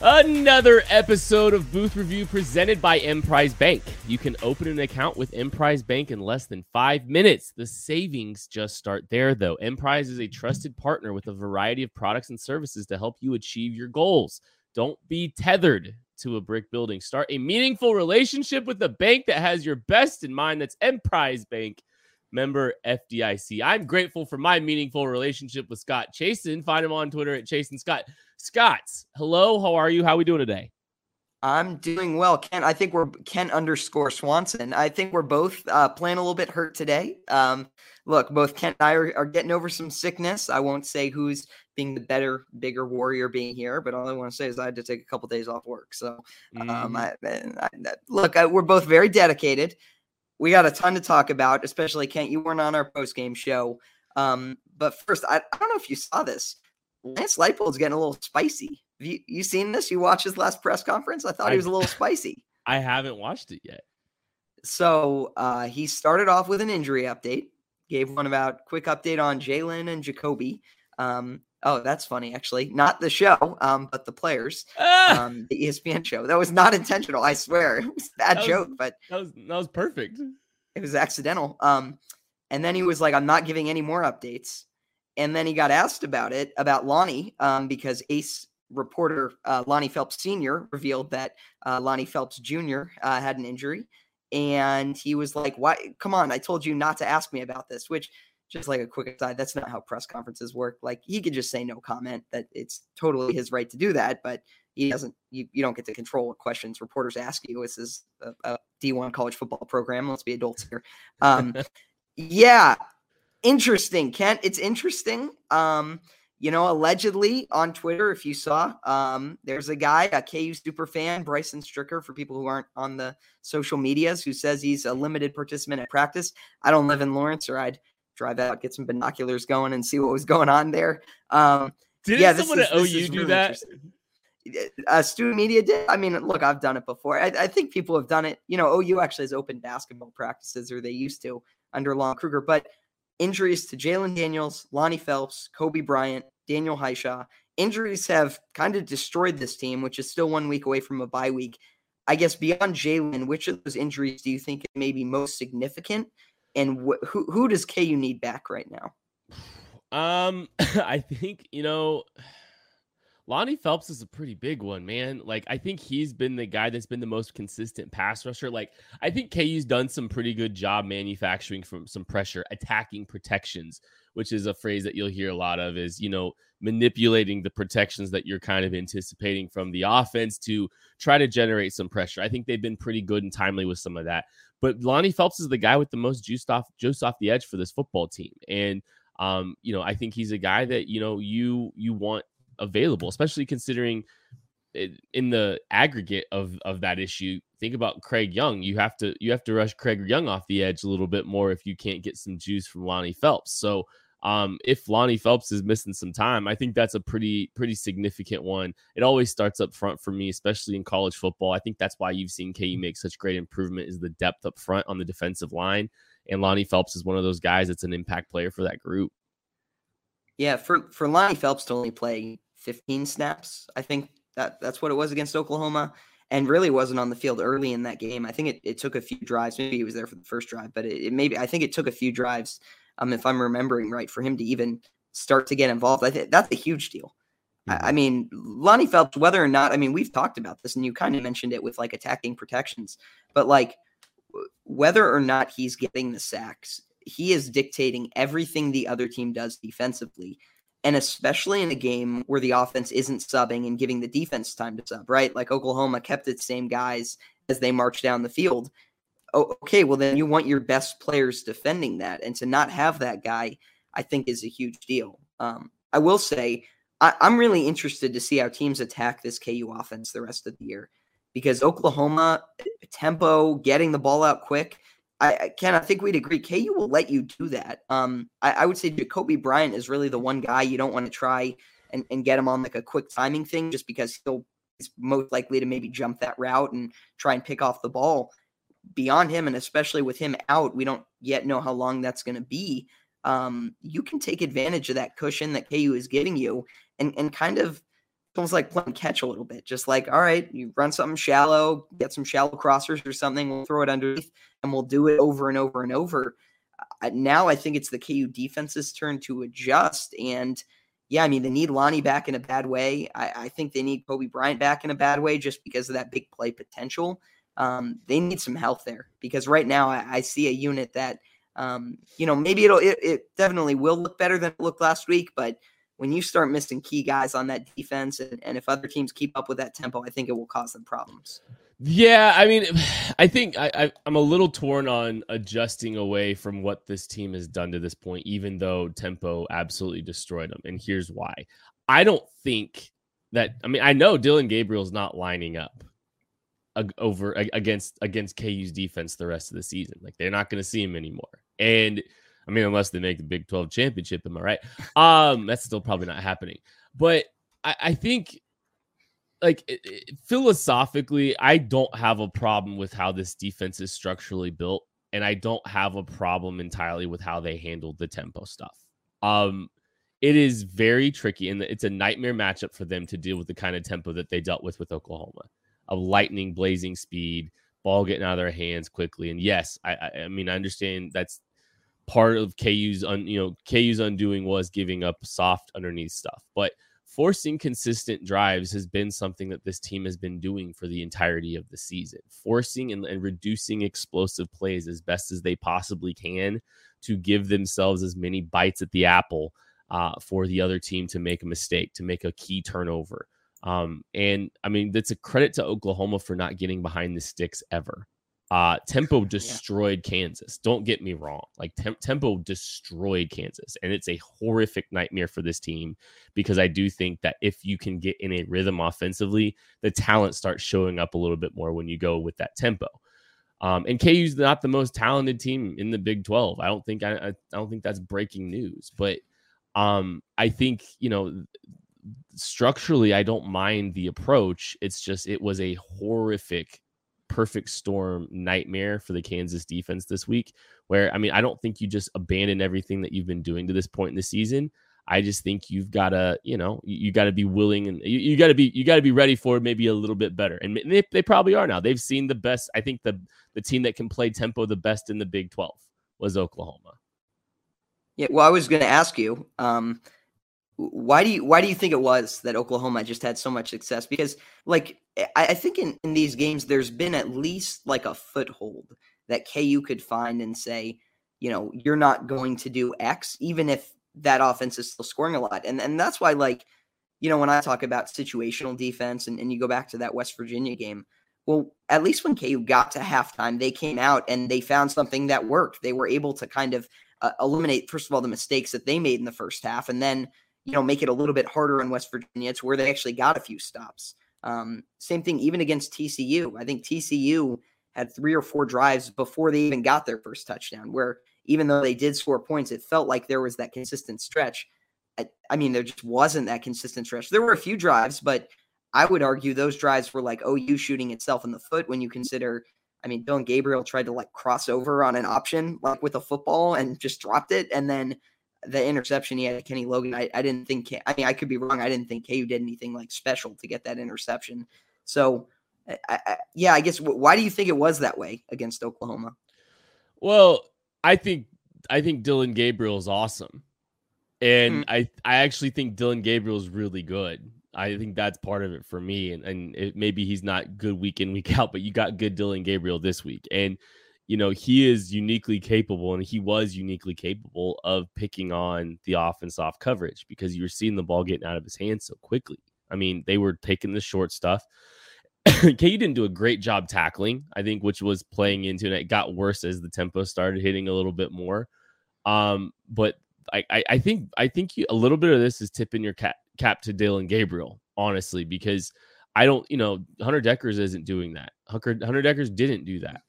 Another episode of Booth Review presented by Emprise Bank. You can open an account with Emprise Bank in less than five minutes. The savings just start there, though. Emprise is a trusted partner with a variety of products and services to help you achieve your goals. Don't be tethered to a brick building. Start a meaningful relationship with a bank that has your best in mind. That's Emprise Bank, member FDIC. I'm grateful for my meaningful relationship with Scott Chasen. Find him on Twitter at Chasen Scott. Scott, hello. How are you? How are we doing today? I'm doing well, Ken. I think we're Ken underscore Swanson. I think we're both uh, playing a little bit hurt today. Um, look, both Ken and I are, are, getting over some sickness. I won't say who's being the better, bigger warrior being here, but all I want to say is I had to take a couple days off work. So, um, mm. I, I, I, look, we're both very dedicated. We got a ton to talk about, especially Kent. You weren't on our post game show, um, but first, I, I don't know if you saw this. Lance Leipold's getting a little spicy. Have you, you seen this? You watched his last press conference? I thought I, he was a little spicy. I haven't watched it yet. So uh, he started off with an injury update, gave one about quick update on Jalon and Jacoby. Um, oh, that's funny, actually. Not the show, um, but the players, ah! um, the ESPN show. That was not intentional, I swear. It was a bad that joke, but that was that was perfect. It was accidental. Um, and then he was like, "I'm not giving any more updates." And then he got asked about it about Lonnie um, because Ace reporter uh, Lonnie Phelps Sr. revealed that uh, Lonnie Phelps Jr. Uh, had an injury. And he was like, Why? Come on, I told you not to ask me about this, which just like a quick aside, that's not how press conferences work. Like he could just say no comment, that it's totally his right to do that, but he doesn't, you, you don't get to control what questions reporters ask you. This is a a D1 college football program. Let's be adults here. Um, yeah, interesting, Kent. It's interesting. Um, you know, allegedly on Twitter, if you saw, um, there's a guy, a KU super fan, Bryson Stricker, for people who aren't on the social medias, who says he's a limited participant at practice. I don't live in Lawrence, or I'd drive out, get some binoculars going, and see what was going on there. Um, Did yeah, someone is, at OU do really that? Uh, student media did. I mean, look, I've done it before. I, I, think people have done it. You know, OU actually has open basketball practices, or they used to under Lon Kruger. But injuries to Jalon Daniels, Lonnie Phelps, Cobee Bryant, Daniel Hishaw. Injuries have kind of destroyed this team, which is still one week away from a bye week. I guess beyond Jalon, which of those injuries do you think may be most significant? And wh- who who does KU need back right now? Um, I think you know Lonnie Phelps is a pretty big one, man. Like, I think he's been the guy that's been the most consistent pass rusher. Like, I think KU's done some pretty good job manufacturing from some pressure, attacking protections, which is a phrase that you'll hear a lot of is, you know, manipulating the protections that you're kind of anticipating from the offense to try to generate some pressure. I think they've been pretty good and timely with some of that. But Lonnie Phelps is the guy with the most juice off juice off the edge for this football team. And um, you know, I think he's a guy that, you know, you you want available, especially considering in the aggregate of of that issue. Think about Craig Young. You have to you have to rush Craig Young off the edge a little bit more if you can't get some juice from Lonnie Phelps. So Um, if Lonnie Phelps is missing some time, I think that's a pretty pretty significant one. It always starts up front for me, especially in college football. I think that's why you've seen KU make such great improvement is the depth up front on the defensive line. And Lonnie Phelps is one of those guys that's an impact player for that group. Yeah, for for Lonnie Phelps to only play 15 snaps, I think that that's what it was against Oklahoma, and really wasn't on the field early in that game. I think it, it took a few drives. Maybe he was there for the first drive, but it, it maybe I think it took a few drives, um, if I'm remembering right, for him to even start to get involved. I think that's a huge deal. I, I mm-hmm. mean, Lonnie Phelps, whether or not, I mean, we've talked about this, and you kind of mentioned it with like attacking protections, but like whether or not he's getting the sacks, he is dictating everything the other team does defensively. And especially in a game where the offense isn't subbing and giving the defense time to sub, right? Like Oklahoma kept its same guys as they marched down the field. Okay, well, then you want your best players defending that. And to not have that guy, I think, is a huge deal. Um, I will say, I, I'm really interested to see how teams attack this KU offense the rest of the year because Oklahoma tempo, getting the ball out quick. I, I Ken, I think we'd agree. KU will let you do that. Um, I, I, would say Jacoby Bryant is really the one guy you don't want to try and, and get him on like a quick timing thing, just because he'll is most likely to maybe jump that route and try and pick off the ball. Beyond him, and especially with him out, we don't yet know how long that's going to be. Um, you can take advantage of that cushion that KU is giving you and and kind of almost like playing catch a little bit. Just like, all right, you run something shallow, get some shallow crossers or something, we'll throw it underneath, and we'll do it over and over and over. Uh, now I think it's the KU defense's turn to adjust. And yeah, I mean, they need Lonnie back in a bad way. I, I think they need Cobee Bryant back in a bad way just because of that big play potential. Um, they need some health there because right now I, I see a unit that, um, you know, maybe it'll, it, it definitely will look better than it looked last week, but when you start missing key guys on that defense, and, and if other teams keep up with that tempo, I think it will cause them problems. Yeah, I mean, I think I, I, am a little torn on adjusting away from what this team has done to this point, even though tempo absolutely destroyed them. And here's why: I don't think that. I mean, I know Dillon Gabriel's not lining up over against against KU's defense the rest of the season. Like they're not going to see him anymore, and I mean, unless they make the Big 12 championship, am I right? Um, that's still probably not happening. But I, I think like it, it, philosophically, I don't have a problem with how this defense is structurally built, and I don't have a problem entirely with how they handled the tempo stuff. Um, it is very tricky, and it's a nightmare matchup for them to deal with the kind of tempo that they dealt with with Oklahoma, a lightning, blazing speed, ball getting out of their hands quickly. And yes, I, I, I mean, I understand that's part of KU's un, you know KU's undoing was giving up soft underneath stuff, but forcing consistent drives has been something that this team has been doing for the entirety of the season. Forcing and, and reducing explosive plays as best as they possibly can to give themselves as many bites at the apple uh, for the other team to make a mistake, to make a key turnover. Um, and I mean, that's a credit to Oklahoma for not getting behind the sticks ever. Uh, Tempo destroyed yeah. Kansas. Don't get me wrong. Like Tempo destroyed Kansas, and it's a horrific nightmare for this team because I do think that if you can get in a rhythm offensively, the talent starts showing up a little bit more when you go with that tempo. Um, and KU's not the most talented team in the Big 12. I don't think I, I don't think that's breaking news, but um, I think you know structurally I don't mind the approach. It's just it was a horrific perfect storm nightmare for the Kansas defense this week. Where, I mean, I don't think you just abandon everything that you've been doing to this point in the season. I just think you've got to, you know, you, you got to be willing and you, you got to be, you got to be ready for maybe a little bit better. And they, they probably are now. They've seen the best. I think the the team that can play tempo the best in the Big 12 was Oklahoma. Yeah. Well, I was going to ask you, um, why do you why do you think it was that Oklahoma just had so much success? Because like I, I think in, in these games there's been at least like a foothold that KU could find and say, you know, you're not going to do X, even if that offense is still scoring a lot. And and that's why like, you know, when I talk about situational defense and, and you go back to that West Virginia game, well, at least when KU got to halftime, they came out and they found something that worked. They were able to kind of uh, eliminate, first of all, the mistakes that they made in the first half, and then you know, make it a little bit harder in West Virginia to where they actually got a few stops. Um, same thing, even against TCU. I think TCU had three or four drives before they even got their first touchdown, where even though they did score points, it felt like there was that consistent stretch. I, I mean, there just wasn't that consistent stretch. There were a few drives, but I would argue those drives were like OU shooting itself in the foot when you consider. I mean, Dillon Gabriel tried to like cross over on an option like with a football and just dropped it, and then the interception he had Kenny Logan. I, I didn't think. I mean, I could be wrong. I didn't think KU did anything like special to get that interception. So, I, I, yeah, I guess. Why do you think it was that way against Oklahoma? Well, I think I think Dillon Gabriel is awesome. And hmm. I I actually think Dillon Gabriel is really good. I think that's part of it for me. And, and it, maybe he's not good week in, week out, but you got good Dillon Gabriel this week. And, you know, he is uniquely capable and he was uniquely capable of picking on the offense off coverage because you were seeing the ball getting out of his hands so quickly. I mean, they were taking the short stuff. KU didn't do a great job tackling, I think, which was playing into, and it got worse as the tempo started hitting a little bit more. Um, but I, I, I think I think you, a little bit of this is tipping your cap, cap to Dillon Gabriel, honestly, because I don't, you know, Hunter Dekkers isn't doing that. Hunter, Hunter Dekkers didn't do that.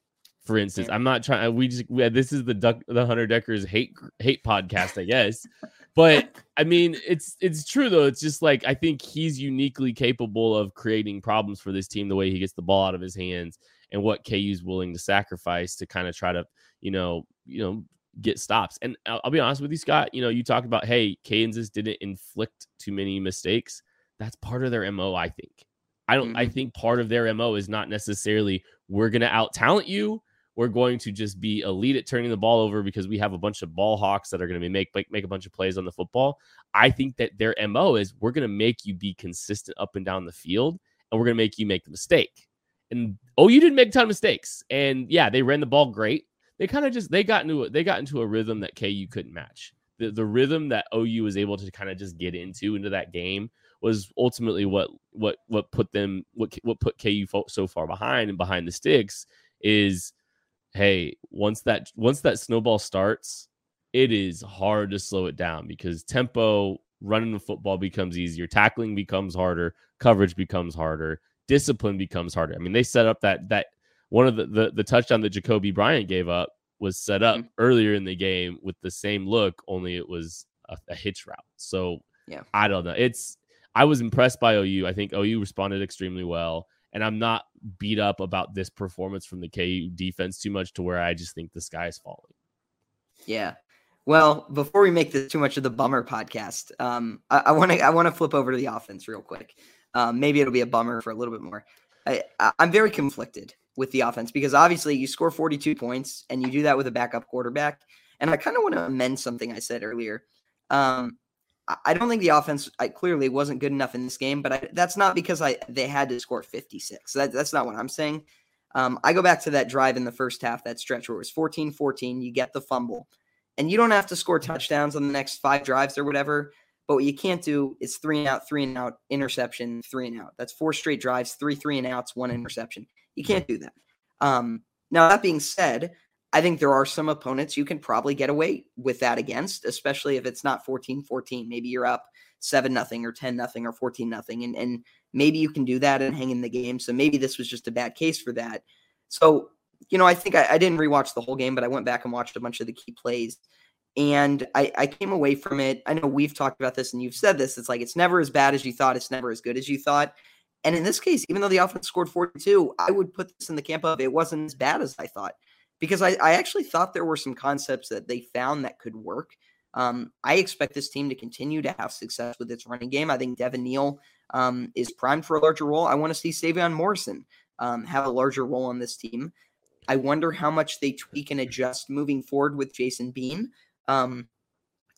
For instance, I'm not trying. We just we, this is the duck the Hunter Dekkers hate hate podcast, I guess. but I mean, it's it's true though. It's just like I think he's uniquely capable of creating problems for this team the way he gets the ball out of his hands and what KU's willing to sacrifice to kind of try to, you know, you know, get stops. And I'll, I'll, be honest with you, Scott. You know, you talked about hey, Kansas didn't inflict too many mistakes. That's part of their mo. I think. I don't. Mm-hmm. I think part of their mo is not necessarily we're going to out talent you. We're going to just be elite at turning the ball over because we have a bunch of ball hawks that are going to make, make make a bunch of plays on the football. I think that their mo is we're going to make you be consistent up and down the field, and we're going to make you make the mistake. And oh, you didn't make a ton of mistakes. And yeah, they ran the ball great they kind of just they got into they got into a rhythm that KU couldn't match. The the rhythm that OU was able to kind of just get into into that game was ultimately what what what put them what what put KU so far behind and behind the sticks is hey once that once that snowball starts it is hard to slow it down because tempo running the football becomes easier tackling becomes harder coverage becomes harder discipline becomes harder i mean they set up that that one of the, the, the touchdown that Jacoby Bryant gave up was set up mm-hmm. earlier in the game with the same look, only it was a, a, hitch route. So yeah, I don't know. It's I was impressed by OU. I think OU responded extremely well, and I'm not beat up about this performance from the KU defense too much to where I just think the sky is falling. Yeah. Well, before we make this too much of the bummer podcast, um, I want to I want to flip over to the offense real quick. Um, maybe it'll be a bummer for a little bit more. I, I'm very conflicted with the offense because obviously you score 42 points and you do that with a backup quarterback. And I kind of want to amend something I said earlier. Um, I don't think the offense I, clearly wasn't good enough in this game, but I, that's not because I they had to score 56. That, that's not what I'm saying. Um, I go back to that drive in the first half, that stretch where it was 14 14. You get the fumble, and you don't have to score touchdowns on the next five drives or whatever. But what you can't do is three and out, three and out, interception, three and out. That's four straight drives, three three and outs, one interception. You can't do that. Um, now, that being said, I think there are some opponents you can probably get away with that against, especially if it's not 14 14. Maybe you're up 7 nothing or 10 nothing or 14 nothing. And, and maybe you can do that and hang in the game. So maybe this was just a bad case for that. So, you know, I think I, I didn't rewatch the whole game, but I went back and watched a bunch of the key plays. And I, I came away from it. I know we've talked about this and you've said this. It's like it's never as bad as you thought. It's never as good as you thought. And in this case, even though the offense scored 42, I would put this in the camp of it wasn't as bad as I thought because I, I actually thought there were some concepts that they found that could work. Um, I expect this team to continue to have success with its running game. I think Devin Neal um, is primed for a larger role. I want to see Sevion Morrison um, have a larger role on this team. I wonder how much they tweak and adjust moving forward with Jason Bean. Um,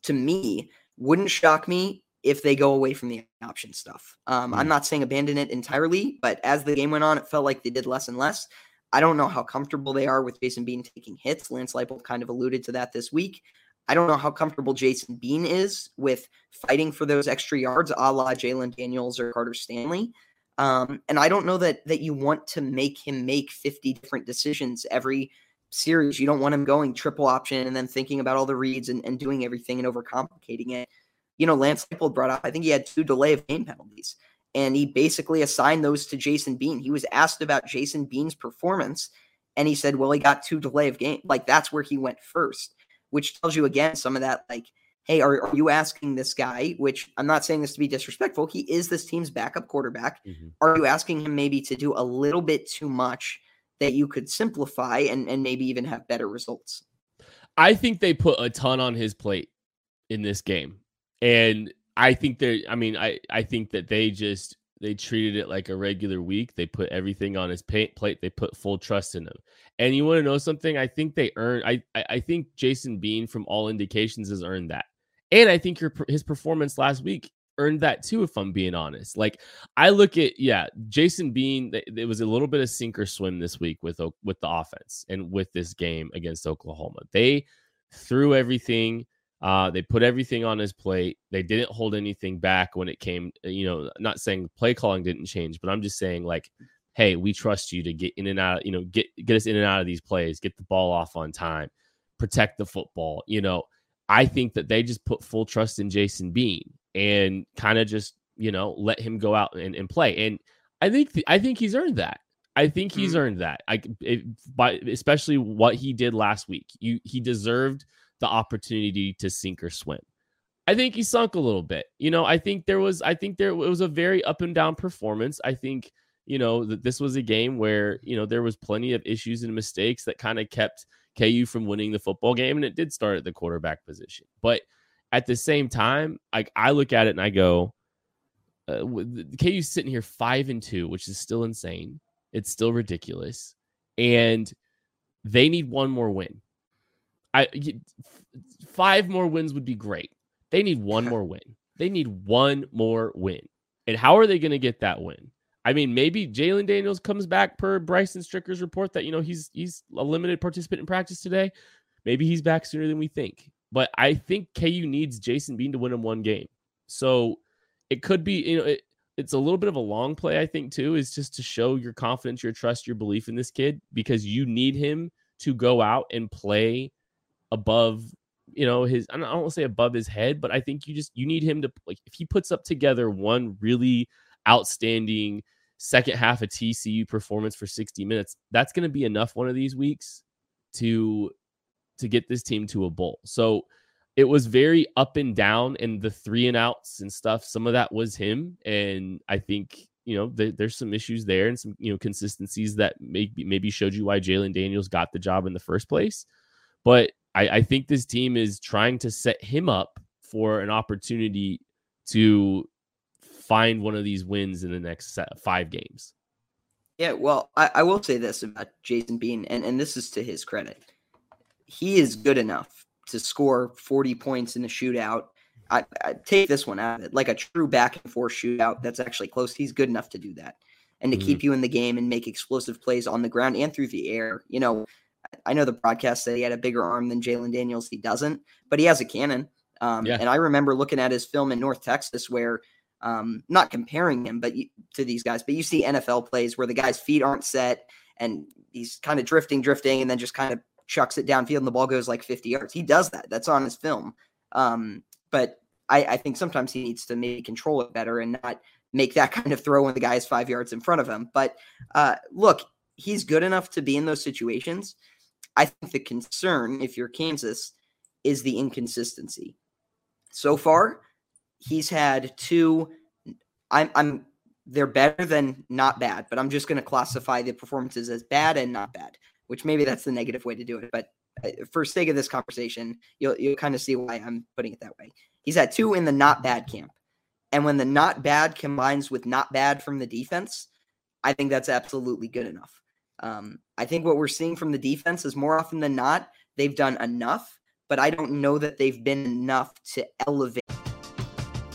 to me, wouldn't shock me if they go away from the option stuff. Um, mm I'm not saying abandon it entirely, but as the game went on, it felt like they did less and less. I don't know how comfortable they are with Jason Bean taking hits. Lance Leipold kind of alluded to that this week. I don't know how comfortable Jason Bean is with fighting for those extra yards, a la Jalon Daniels or Carter Stanley. Um, and I don't know that that you want to make him make 50 different decisions every series. You don't want him going triple option and then thinking about all the reads and, and doing everything and overcomplicating it you know, Lance Leipold brought up, I think he had two delay of game penalties, and he basically assigned those to Jason Bean. He was asked about Jason Bean's performance, and he said, well, he got two delay of game. Like that's where he went first. which tells you again some of that like hey, are, are you asking this guy, which I'm not saying this to be disrespectful, he is this team's backup quarterback. Mm-hmm. Are you asking him maybe to do a little bit too much that you could simplify and, and maybe even have better results? I think they put a ton on his plate in this game. And I think they're, I mean, I, I think that they just, they treated it like a regular week. They put everything on his paint plate. They put full trust in him. And you want to know something? I think they earned. I I think Jason Bean, from all indications, has earned that. And I think your his performance last week earned that too, if I'm being honest. Like I look at yeah, Jason Bean. It was a little bit of sink or swim this week with with the offense and with this game against Oklahoma. They threw everything. Uh, they put everything on his plate. They didn't hold anything back when it came. You know, not saying play calling didn't change, but I'm just saying like, hey, we trust you to get in and out. You know, get get us in and out of these plays, get the ball off on time, protect the football. You know, I think that they just put full trust in Jason Bean and kind of just, you know, let him go out and, and play. And I think th- I think he's earned that. I think he's mm-hmm. earned that. I it, by especially what he did last week. You he deserved the opportunity to sink or swim. I think he sunk a little bit. You know, I think there was I think there it was a very up and down performance. I think, you know, that this was a game where, you know, there was plenty of issues and mistakes that kind of kept KU from winning the football game, and it did start at the quarterback position. But at the same time, like I look at it and I go, uh, KU's sitting here five and two, which is still insane. It's still ridiculous, and they need one more win. I five more wins would be great. They need one more win. They need one more win. And how are they going to get that win? I mean, maybe Jalon Daniels comes back per Bryson Stricker's report that you know he's he's a limited participant in practice today. Maybe he's back sooner than we think. But I think KU needs Jason Bean to win him one game. So it could be, you know, it, it's a little bit of a long play, I think, too, is just to show your confidence, your trust, your belief in this kid because you need him to go out and play above, you know, his I don't, want to say above his head, but I think you just you need him to like if he puts up together one really outstanding second half of TCU performance for 60 minutes, that's going to be enough one of these weeks to to get this team to a bowl. So it was very up and down and the three and outs and stuff. Some of that was him and I think you know th- there's some issues there and some you know consistencies that maybe maybe showed you why jalon Daniels got the job in the first place. But I, I think this team is trying to set him up for an opportunity to find one of these wins in the next set, five games. Yeah, well, I, I, will say this about Jason Bean, and, and this is to his credit. He is good enough to score 40 points in a shootout. I, I take this one out of it, like a true back and forth shootout that's actually close. He's good enough to do that and to mm-hmm. keep you in the game and make explosive plays on the ground and through the air. You know, I know the broadcast said he had a bigger arm than Jalon Daniels. He doesn't, but he has a cannon. Um, yeah. And I remember looking at his film in North Texas where um, not comparing him, but you, to these guys, but you see NFL plays where the guy's feet aren't set and he's kind of drifting, drifting, and then just kind of chucks it downfield and the ball goes like 50 yards. He does that. That's on his film. Um, but I, I, think sometimes he needs to maybe control it better and not make that kind of throw when the guy is five yards in front of him. But uh, look, he's good enough to be in those situations. I think the concern, if you're Kansas, is the inconsistency. So far, he's had two. I'm, I'm they're better than not bad, but I'm just going to classify the performances as bad and not bad, which maybe that's the negative way to do it. But uh, for sake of this conversation, you'll you'll kind of see why I'm putting it that way. He's at two in the not bad camp, and when the not bad combines with not bad from the defense, I think that's absolutely good enough. Um, I think what we're seeing from the defense is more often than not they've done enough, but I don't know that they've been enough to elevate.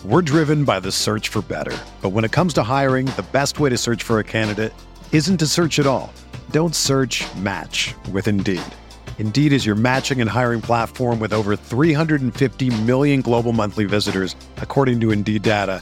We're driven by the search for better. But when it comes to hiring, the best way to search for a candidate isn't to search at all. Don't search match with Indeed. Indeed is your matching and hiring platform with over 350 million global monthly visitors, according to Indeed data,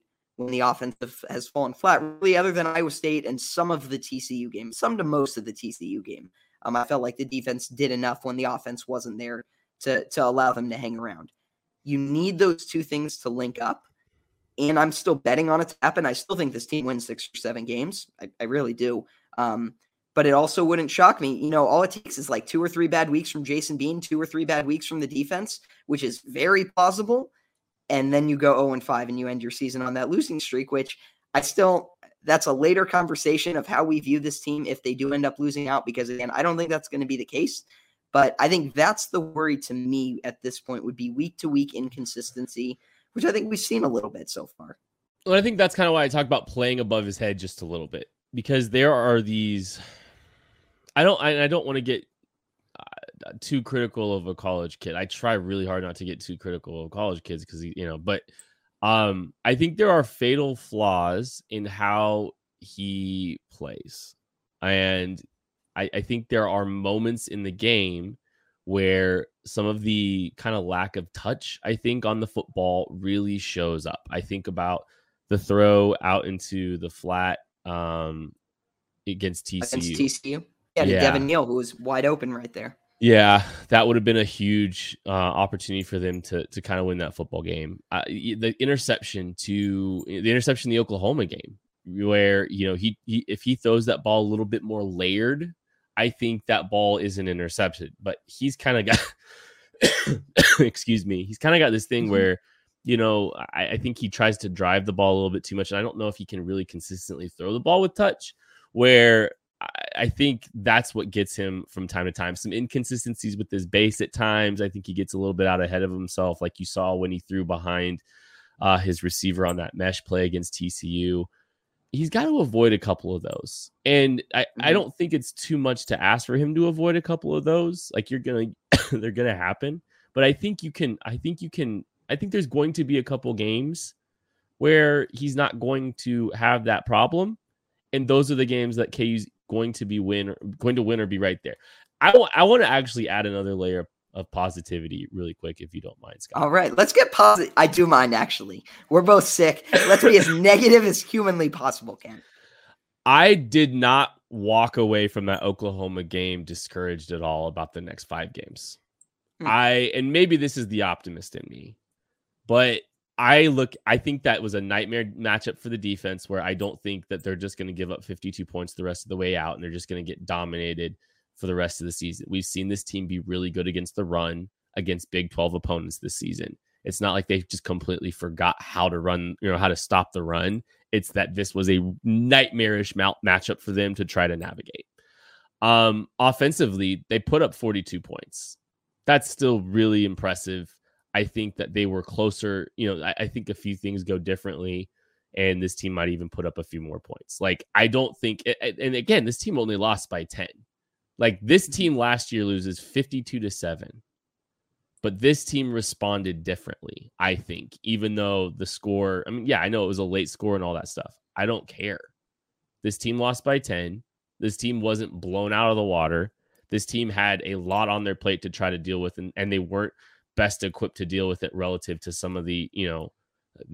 when the offensive has fallen flat, really, other than Iowa State and some of the TCU game, some to most of the TCU game. Um, I felt like the defense did enough when the offense wasn't there to to allow them to hang around. You need those two things to link up, and I'm still betting on it to happen. I still think this team wins six or seven games. I, I really do. Um, but it also wouldn't shock me. You know, all it takes is like two or three bad weeks from Jason Bean, two or three bad weeks from the defense, which is very plausible and then you go 0 and 5 and you end your season on that losing streak, which I still that's a later conversation of how we view this team if they do end up losing out, because again, I don't think that's going to be the case. But I think that's the worry to me at this point would be week to week inconsistency, which I think we've seen a little bit so far. Well, I think that's kind of why I talk about playing above his head just a little bit because there are these. I don't. I, I don't want to get too critical of a college kid. I try really hard not to get too critical of college kids because you know, but um, I think there are fatal flaws in how he plays, and I, I think there are moments in the game where some of the kind of lack of touch I think on the football really shows up. I think about the throw out into the flat um, against TCU. Against TCU. Yeah, to yeah. Devin Neal, who was wide open right there. Yeah, that would have been a huge uh, opportunity for them to to kind of win that football game. Uh, the interception to the interception in the Oklahoma game, where you know he, he if he throws that ball a little bit more layered, I think that ball isn't intercepted. But he's kind of got, excuse me, he's kind of got this thing mm-hmm. where you know I, I think he tries to drive the ball a little bit too much, and I don't know if he can really consistently throw the ball with touch. Where I think that's what gets him from time to time. Some inconsistencies with his base at times. I think he gets a little bit out ahead of himself, like you saw when he threw behind uh, his receiver on that mesh play against TCU. He's got to avoid a couple of those. And I, mm-hmm. I don't think it's too much to ask for him to avoid a couple of those. Like you're going to, they're going to happen. But I think you can, I think you can, I think there's going to be a couple games where he's not going to have that problem. And those are the games that KU's going to be win, going to win or be right there. I, w- I want to actually add another layer of positivity really quick, if you don't mind, Scott. All right, let's get positive. I do mind actually. We're both sick. Let's be as negative as humanly possible, Ken. I did not walk away from that Oklahoma game discouraged at all about the next five games. Hmm. I and maybe this is the optimist in me, but I look, I think that was a nightmare matchup for the defense where I don't think that they're just going to give up 52 points the rest of the way out and they're just going to get dominated for the rest of the season. We've seen this team be really good against the run against Big 12 opponents this season. It's not like they just completely forgot how to run, you know, how to stop the run. It's that this was a nightmarish matchup for them to try to navigate. Um, offensively, they put up 42 points. That's still really impressive I think that they were closer. You know, I, I, think a few things go differently, and this team might even put up a few more points. Like, I don't think, and again, this team only lost by 10. Like, this mm-hmm. team last year loses 52 to 7. But this team responded differently, I think, even though the score, I mean, yeah, I know it was a late score and all that stuff. I don't care. This team lost by 10. This team wasn't blown out of the water. This team had a lot on their plate to try to deal with, and, and they weren't best equipped to deal with it relative to some of the you know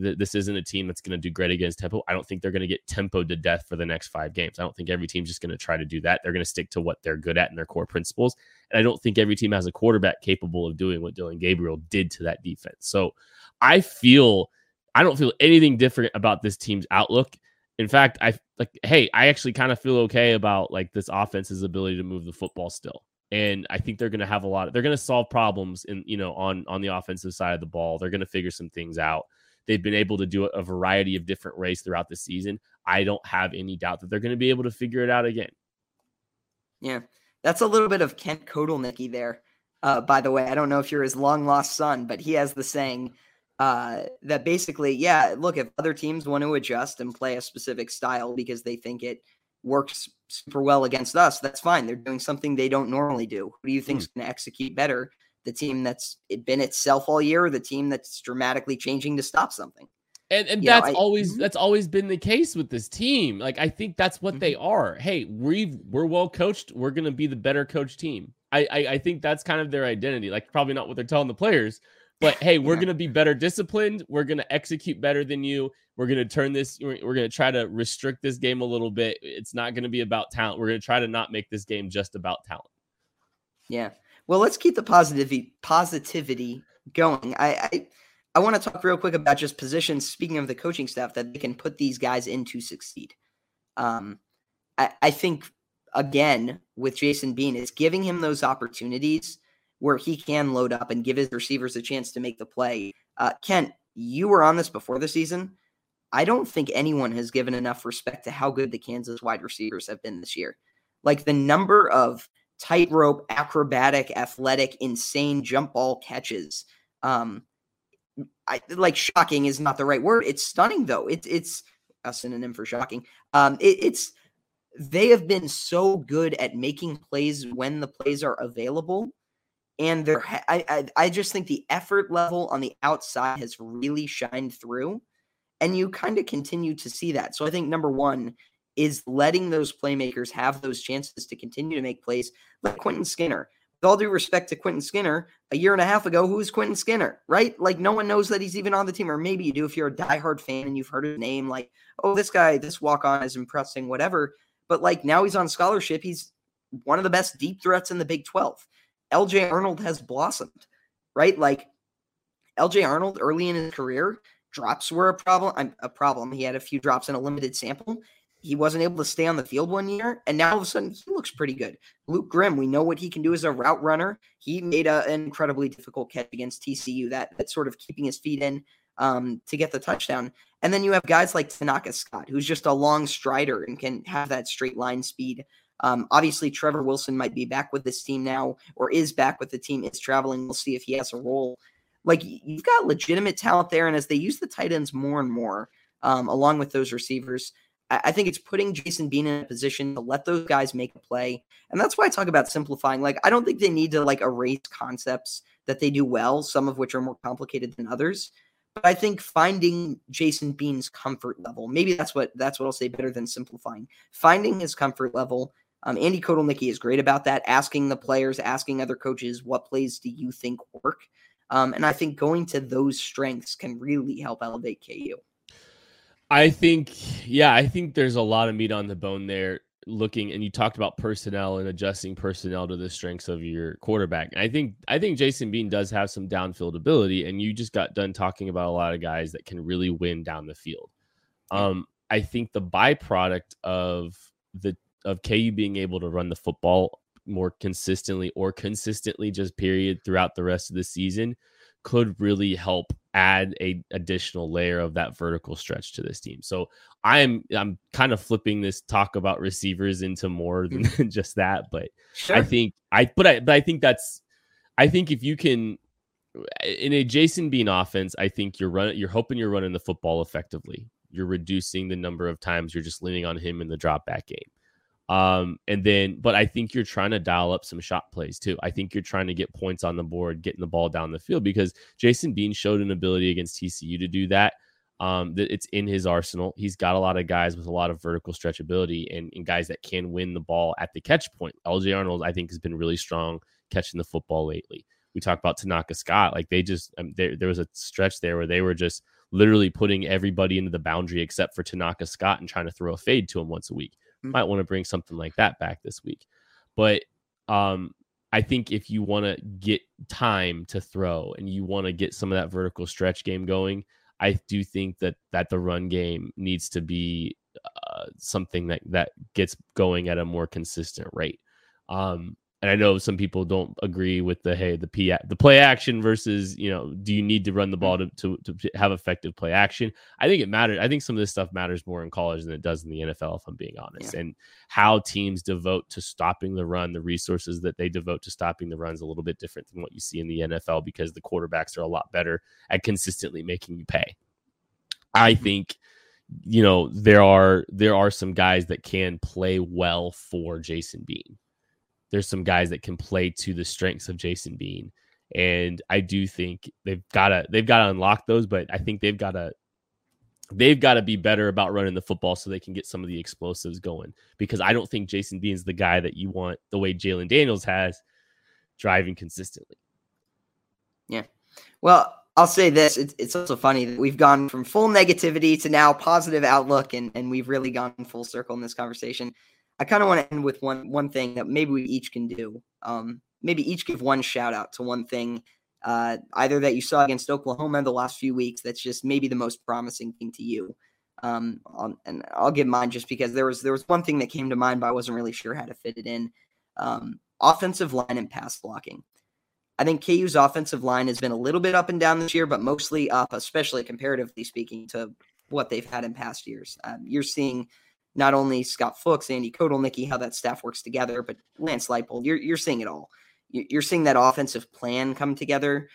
th- this isn't a team that's going to do great against tempo. I don't think they're going to get tempoed to death for the next five games. I don't think every team's just going to try to do that. They're going to stick to what they're good at and their core principles. And I don't think every team has a quarterback capable of doing what Dillon Gabriel did to that defense. So I feel I don't feel anything different about this team's outlook. In fact, I like, hey, I actually kind of feel okay about like this offense's ability to move the football still and I think they're going to have a lot. Of, they're going to solve problems in you know on on the offensive side of the ball. They're going to figure some things out. They've been able to do a variety of different ways throughout the season. I don't have any doubt that they're going to be able to figure it out again. Yeah, that's a little bit of Kent Kotelnicki there. Uh, by the way, I don't know if you're his long lost son, but he has the saying uh, that basically, yeah, look, if other teams want to adjust and play a specific style because they think it works super well against us, that's fine. They're doing something they don't normally do. Who do you think is mm. going to execute better? The team that's been itself all year, or the team that's dramatically changing to stop something? And, and that's know, I, always mm-hmm. that's always been the case with this team. Like I think that's what mm-hmm. they are. Hey, we we're well coached. We're gonna be the better coach team. I, I, I think that's kind of their identity. Like probably not what they're telling the players, but hey, we're yeah. gonna be better disciplined. We're gonna execute better than you. We're going to turn this, we're, going to try to restrict this game a little bit. It's not going to be about talent. We're going to try to not make this game just about talent. Yeah. Well, let's keep the positivity positivity going. I, I I want to talk real quick about just positions. Speaking of the coaching staff, that they can put these guys in to succeed. Um, I, I think again with Jason Bean is giving him those opportunities where he can load up and give his receivers a chance to make the play. Uh, Kent, you were on this before the season. I don't think anyone has given enough respect to how good the Kansas wide receivers have been this year. Like the number of tightrope, acrobatic, athletic, insane jump ball catches. Um, I like shocking is not the right word. It's stunning though. It's it's a synonym for shocking. Um, it, it's they have been so good at making plays when the plays are available, and they're I I, I just think the effort level on the outside has really shined through. And you kind of continue to see that. So I think number one is letting those playmakers have those chances to continue to make plays like Quentin Skinner. With all due respect to Quentin Skinner, a year and a half ago, who's Quentin Skinner, right? Like no one knows that he's even on the team, or maybe you do if you're a diehard fan and you've heard his name, like, oh, this guy, this walk on is impressing, whatever. But like now he's on scholarship. He's one of the best deep threats in the Big 12. LJ Arnold has blossomed, right? Like LJ Arnold early in his career drops were a problem. A problem. He had a few drops in a limited sample. He wasn't able to stay on the field one year, and now all of a sudden he looks pretty good. Luke Grimm, we know what he can do as a route runner. He made a, an incredibly difficult catch against TCU. That that sort of keeping his feet in um, to get the touchdown. And then you have guys like Tanaka Scott, who's just a long strider and can have that straight line speed. Um, obviously, Trevor Wilson might be back with this team now, or is back with the team. Is traveling. We'll see if he has a role like you've got legitimate talent there, and as they use the tight ends more and more, um, along with those receivers, I, I think it's putting Jason Bean in a position to let those guys make a play, and that's why I talk about simplifying. Like I don't think they need to like erase concepts that they do well, some of which are more complicated than others. But I think finding Jason Bean's comfort level, maybe that's what that's what I'll say better than simplifying. Finding his comfort level. Um, Andy Kotelnicki is great about that, asking the players, asking other coaches, what plays do you think work? Um, and I think going to those strengths can really help elevate KU. I think, yeah, I think there's a lot of meat on the bone there. Looking and you talked about personnel and adjusting personnel to the strengths of your quarterback. And I think I think Jason Bean does have some downfield ability, and you just got done talking about a lot of guys that can really win down the field. Um, I think the byproduct of the of KU being able to run the football more consistently or consistently just period throughout the rest of the season could really help add a additional layer of that vertical stretch to this team. So I'm I'm kind of flipping this talk about receivers into more than mm. just that, but sure. I think I but I but I think that's I think if you can in a Jason Bean offense, I think you're running you're hoping you're running the football effectively. You're reducing the number of times you're just leaning on him in the drop back game. Um, and then, but I think you're trying to dial up some shot plays too. I think you're trying to get points on the board, getting the ball down the field because Jason Bean showed an ability against TCU to do that. Um, that it's in his arsenal. He's got a lot of guys with a lot of vertical stretchability and, and guys that can win the ball at the catch point. LJ Arnold, I think, has been really strong catching the football lately. We talk about Tanaka Scott, like they just um, there there was a stretch there where they were just literally putting everybody into the boundary except for Tanaka Scott and trying to throw a fade to him once a week. Mm-hmm. Might want to bring something like that back this week. But um, I think if you want to get time to throw and you want to get some of that vertical stretch game going, I do think that that the run game needs to be uh, something that that gets going at a more consistent rate. Um, and I know some people don't agree with the hey the p the play action versus you know do you need to run the ball to, to, to have effective play action? I think it matters. I think some of this stuff matters more in college than it does in the NFL. If I'm being honest, yeah. and how teams devote to stopping the run, the resources that they devote to stopping the runs, a little bit different than what you see in the NFL because the quarterbacks are a lot better at consistently making you pay. I mm-hmm. think you know there are there are some guys that can play well for Jason Bean there's some guys that can play to the strengths of Jason Bean. And I do think they've gotta they've gotta unlock those, but I think they've gotta they've got to be better about running the football so they can get some of the explosives going. Because I don't think Jason Bean's the guy that you want the way Jalon Daniels has driving consistently. Yeah. Well, I'll say this. It's, it's also funny that we've gone from full negativity to now positive outlook, and, and we've really gone full circle in this conversation. I kind of want to end with one one thing that maybe we each can do. Um, maybe each give one shout out to one thing, uh, either that you saw against Oklahoma in the last few weeks. That's just maybe the most promising thing to you. Um, and I'll give mine just because there was there was one thing that came to mind, but I wasn't really sure how to fit it in. Um, offensive line and pass blocking. I think KU's offensive line has been a little bit up and down this year, but mostly up, especially comparatively speaking to what they've had in past years. Um, you're seeing not only Scott Fuchs, Andy Kotelnicki, how that staff works together, but Lance Leipold, you're, you're seeing it all. You're seeing that offensive plan come together.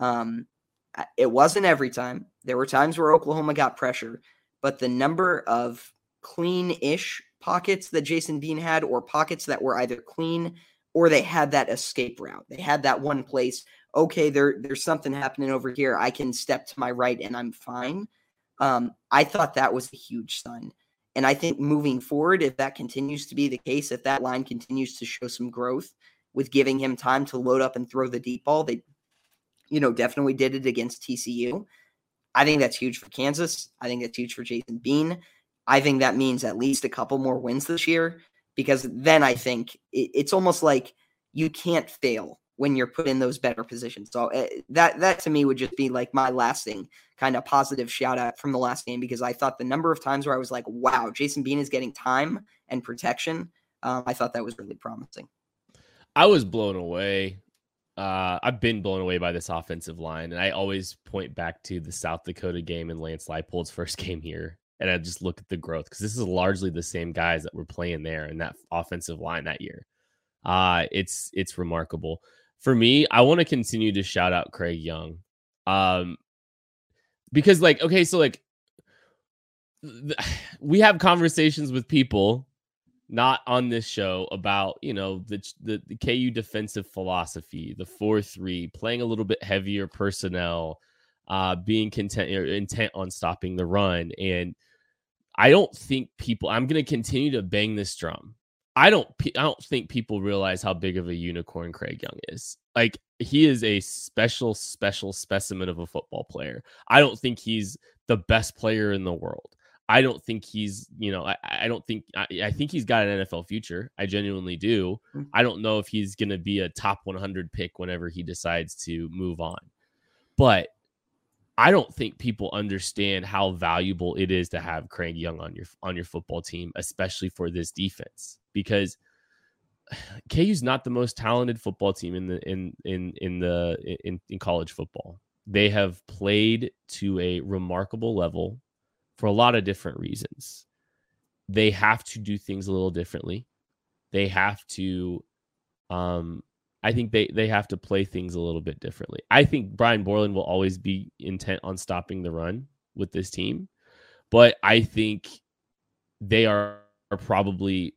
Um, it wasn't every time. There were times where Oklahoma got pressure, but the number of clean ish pockets that Jason Bean had, or pockets that were either clean or they had that escape route. They had that one place. Okay, there, there's something happening over here. I can step to my right and I'm fine. Um, I thought that was a huge sign. And I think moving forward, if that continues to be the case, if that line continues to show some growth with giving him time to load up and throw the deep ball, they, you know, definitely did it against TCU. I think that's huge for Kansas. I think that's huge for Jason Bean. I think that means at least a couple more wins this year because then I think it's almost like you can't fail when you're put in those better positions. So uh, that that to me would just be like my lasting kind of positive shout out from the last game because I thought the number of times where I was like, wow, Jason Bean is getting time and protection. Um, I thought that was really promising. I was blown away. Uh, I've been blown away by this offensive line, and I always point back to the South Dakota game and Lance Leipold's first game here, and I just look at the growth because this is largely the same guys that were playing there in that offensive line that year. Uh, it's it's remarkable for me, I want to continue to shout out Craig Young. Um, because like, okay, so like th- we have conversations with people not on this show about you know the, the the KU defensive philosophy, the four three, playing a little bit heavier personnel, uh, being content or intent on stopping the run, and I don't think people. I'm going to continue to bang this drum. I don't I don't think people realize how big of a unicorn Craig Young is. Like he is a special special specimen of a football player. I don't think he's the best player in the world. I don't think he's, you know, I, I don't think I, I, think he's got an NFL future. I genuinely do. Hmm. I don't know if he's going to be a top 100 pick whenever he decides to move on. But I don't think people understand how valuable it is to have Craig Young on your on your football team, especially for this defense, because KU's not the most talented football team in the in in in the in, in college football. They have played to a remarkable level for a lot of different reasons. They have to do things a little differently. They have to um I think they they have to play things a little bit differently. I think Brian Borland will always be intent on stopping the run with this team, but I think they are, are probably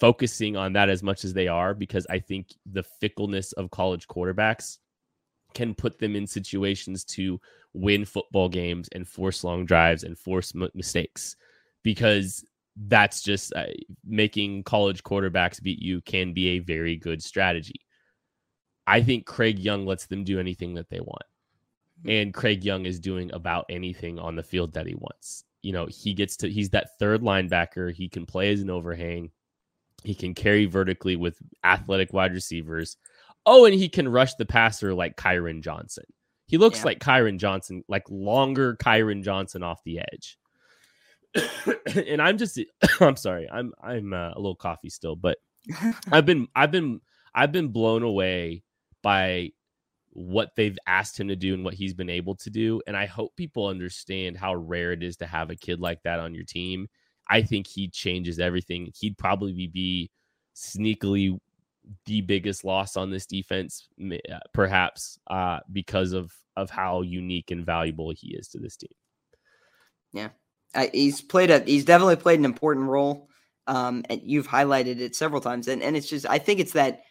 focusing on that as much as they are because I think the fickleness of college quarterbacks can put them in situations to win football games and force long drives and force m- mistakes because that's just uh, making college quarterbacks beat you can be a very good strategy. I think Craig Young lets them do anything that they want. and Craig Young is doing about anything on the field that he wants. You know, he gets to he's that third linebacker. He can play as an overhang. He can carry vertically with athletic wide receivers. Oh, and he can rush the passer like Kyron Johnson. He looks yeah. like Kyron Johnson, like longer Kyron Johnson off the edge. and I'm just I'm sorry. I'm I'm uh, a little coffee still, but I've been I've been I've been blown away by what they've asked him to do and what he's been able to do. And I hope people understand how rare it is to have a kid like that on your team. I think he changes everything. He'd probably be sneakily the biggest loss on this defense, uh, perhaps uh, because of of how unique and valuable he is to this team. Yeah, uh, he's played a he's definitely played an important role. Um, and you've highlighted it several times, and and it's just I think it's that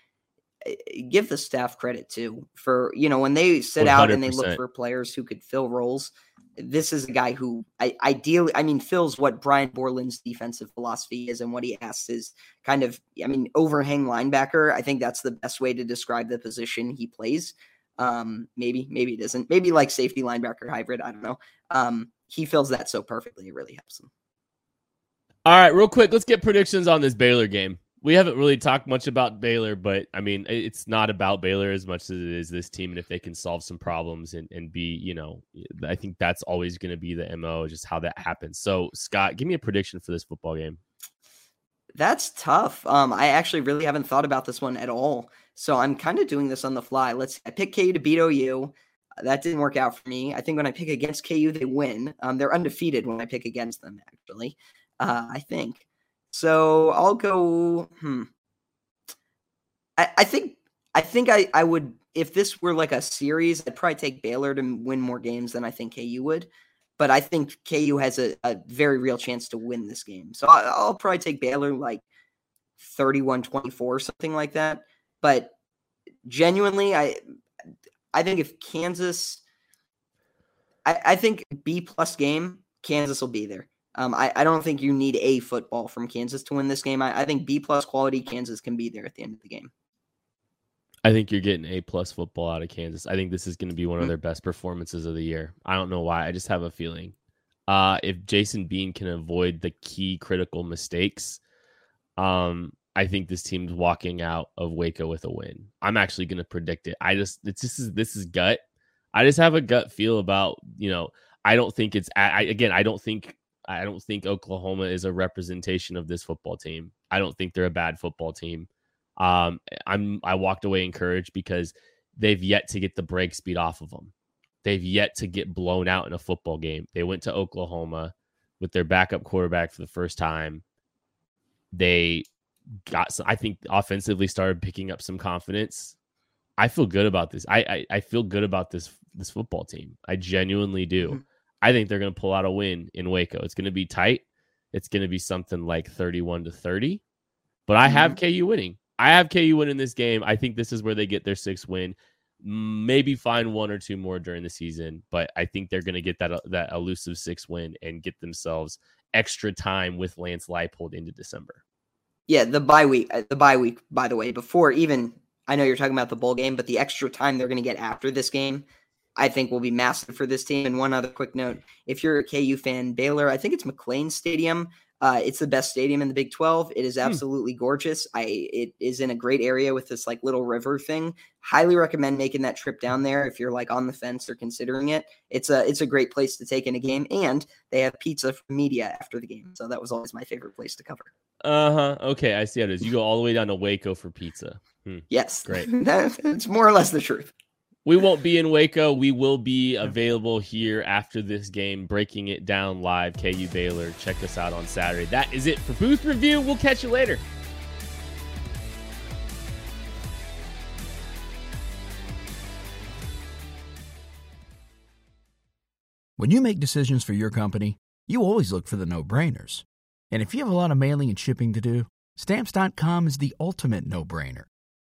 give the staff credit too for you know when they sit 100%. out and they look for players who could fill roles. This is a guy who I ideally, I mean, fills what Brian Borland's defensive philosophy is, and what he asks is kind of, I mean, overhang linebacker. I think that's the best way to describe the position he plays. Um, maybe, maybe it isn't. Maybe like safety linebacker hybrid. I don't know. Um, he fills that so perfectly. It really helps him. All right, real quick, let's get predictions on this Baylor game we haven't really talked much about Baylor, but I mean, it's not about Baylor as much as it is this team. And if they can solve some problems and, and be, you know, I think that's always going to be the MO, just how that happens. So, Scott, give me a prediction for this football game. That's tough. Um, I actually really haven't thought about this one at all. So I'm kind of doing this on the fly. Let's I pick KU to beat OU. That didn't work out for me. I think when I pick against KU, they win. Um, they're undefeated when I pick against them, actually. Uh, I think. So I'll go. Hmm. I, I think I think I, I would if this were like a series, I'd probably take Baylor to win more games than I think KU would. But I think KU has a, a very real chance to win this game. So I, I'll probably take Baylor like 31 24, something like that. But genuinely, I I think if Kansas I, I think B plus game, Kansas will be there. Um, I, I don't think you need a football from Kansas to win this game. I, I think B plus quality Kansas can be there at the end of the game. I think you're getting A plus football out of Kansas. I think this is going to be one of mm-hmm. their best performances of the year. I don't know why. I just have a feeling. Uh, if Jason Bean can avoid the key critical mistakes, um, I think this team's walking out of Waco with a win. I'm actually going to predict it. I just it's this is this is gut. I just have a gut feel about you know. I don't think it's I, again. I don't think I don't think Oklahoma is a representation of this football team. I don't think they're a bad football team. Um, I'm I walked away encouraged because they've yet to get the break speed off of them. They've yet to get blown out in a football game. They went to Oklahoma with their backup quarterback for the first time. They got some, I think offensively started picking up some confidence. I feel good about this. I I, I feel good about this this football team. I genuinely do. Mm-hmm. I think they're going to pull out a win in Waco. It's going to be tight. It's going to be something like 31 to 30. But I have mm-hmm. KU winning. I have KU winning this game. I think this is where they get their sixth win. Maybe find one or two more during the season, but I think they're going to get that uh, that elusive six win and get themselves extra time with Lance Leipold into December. Yeah, the bye week. Uh, the bye week, by the way, before even I know you're talking about the bowl game, but the extra time they're going to get after this game I think will be massive for this team. And one other quick note if you're a KU fan, Baylor, I think it's McLane Stadium. Uh, it's the best stadium in the Big 12. It is hmm. absolutely hmm. gorgeous. I it is in a great area with this like little river thing. Highly recommend making that trip down there if you're like on the fence or considering it. It's a it's a great place to take in a game, and they have pizza for media after the game. So that was always my favorite place to cover. Uh huh. Okay, I see how it is. You go all the way down to Waco for pizza. Hmm. Yes, great. It's more or less the truth we won't be in Waco. We will be available here after this game, breaking it down live. KU Baylor. Check us out on Saturday. That is it for Booth Review. We'll catch you later. When you make decisions for your company, you always look for the no brainers. And if you have a lot of mailing and shipping to do, stamps.com is the ultimate no brainer.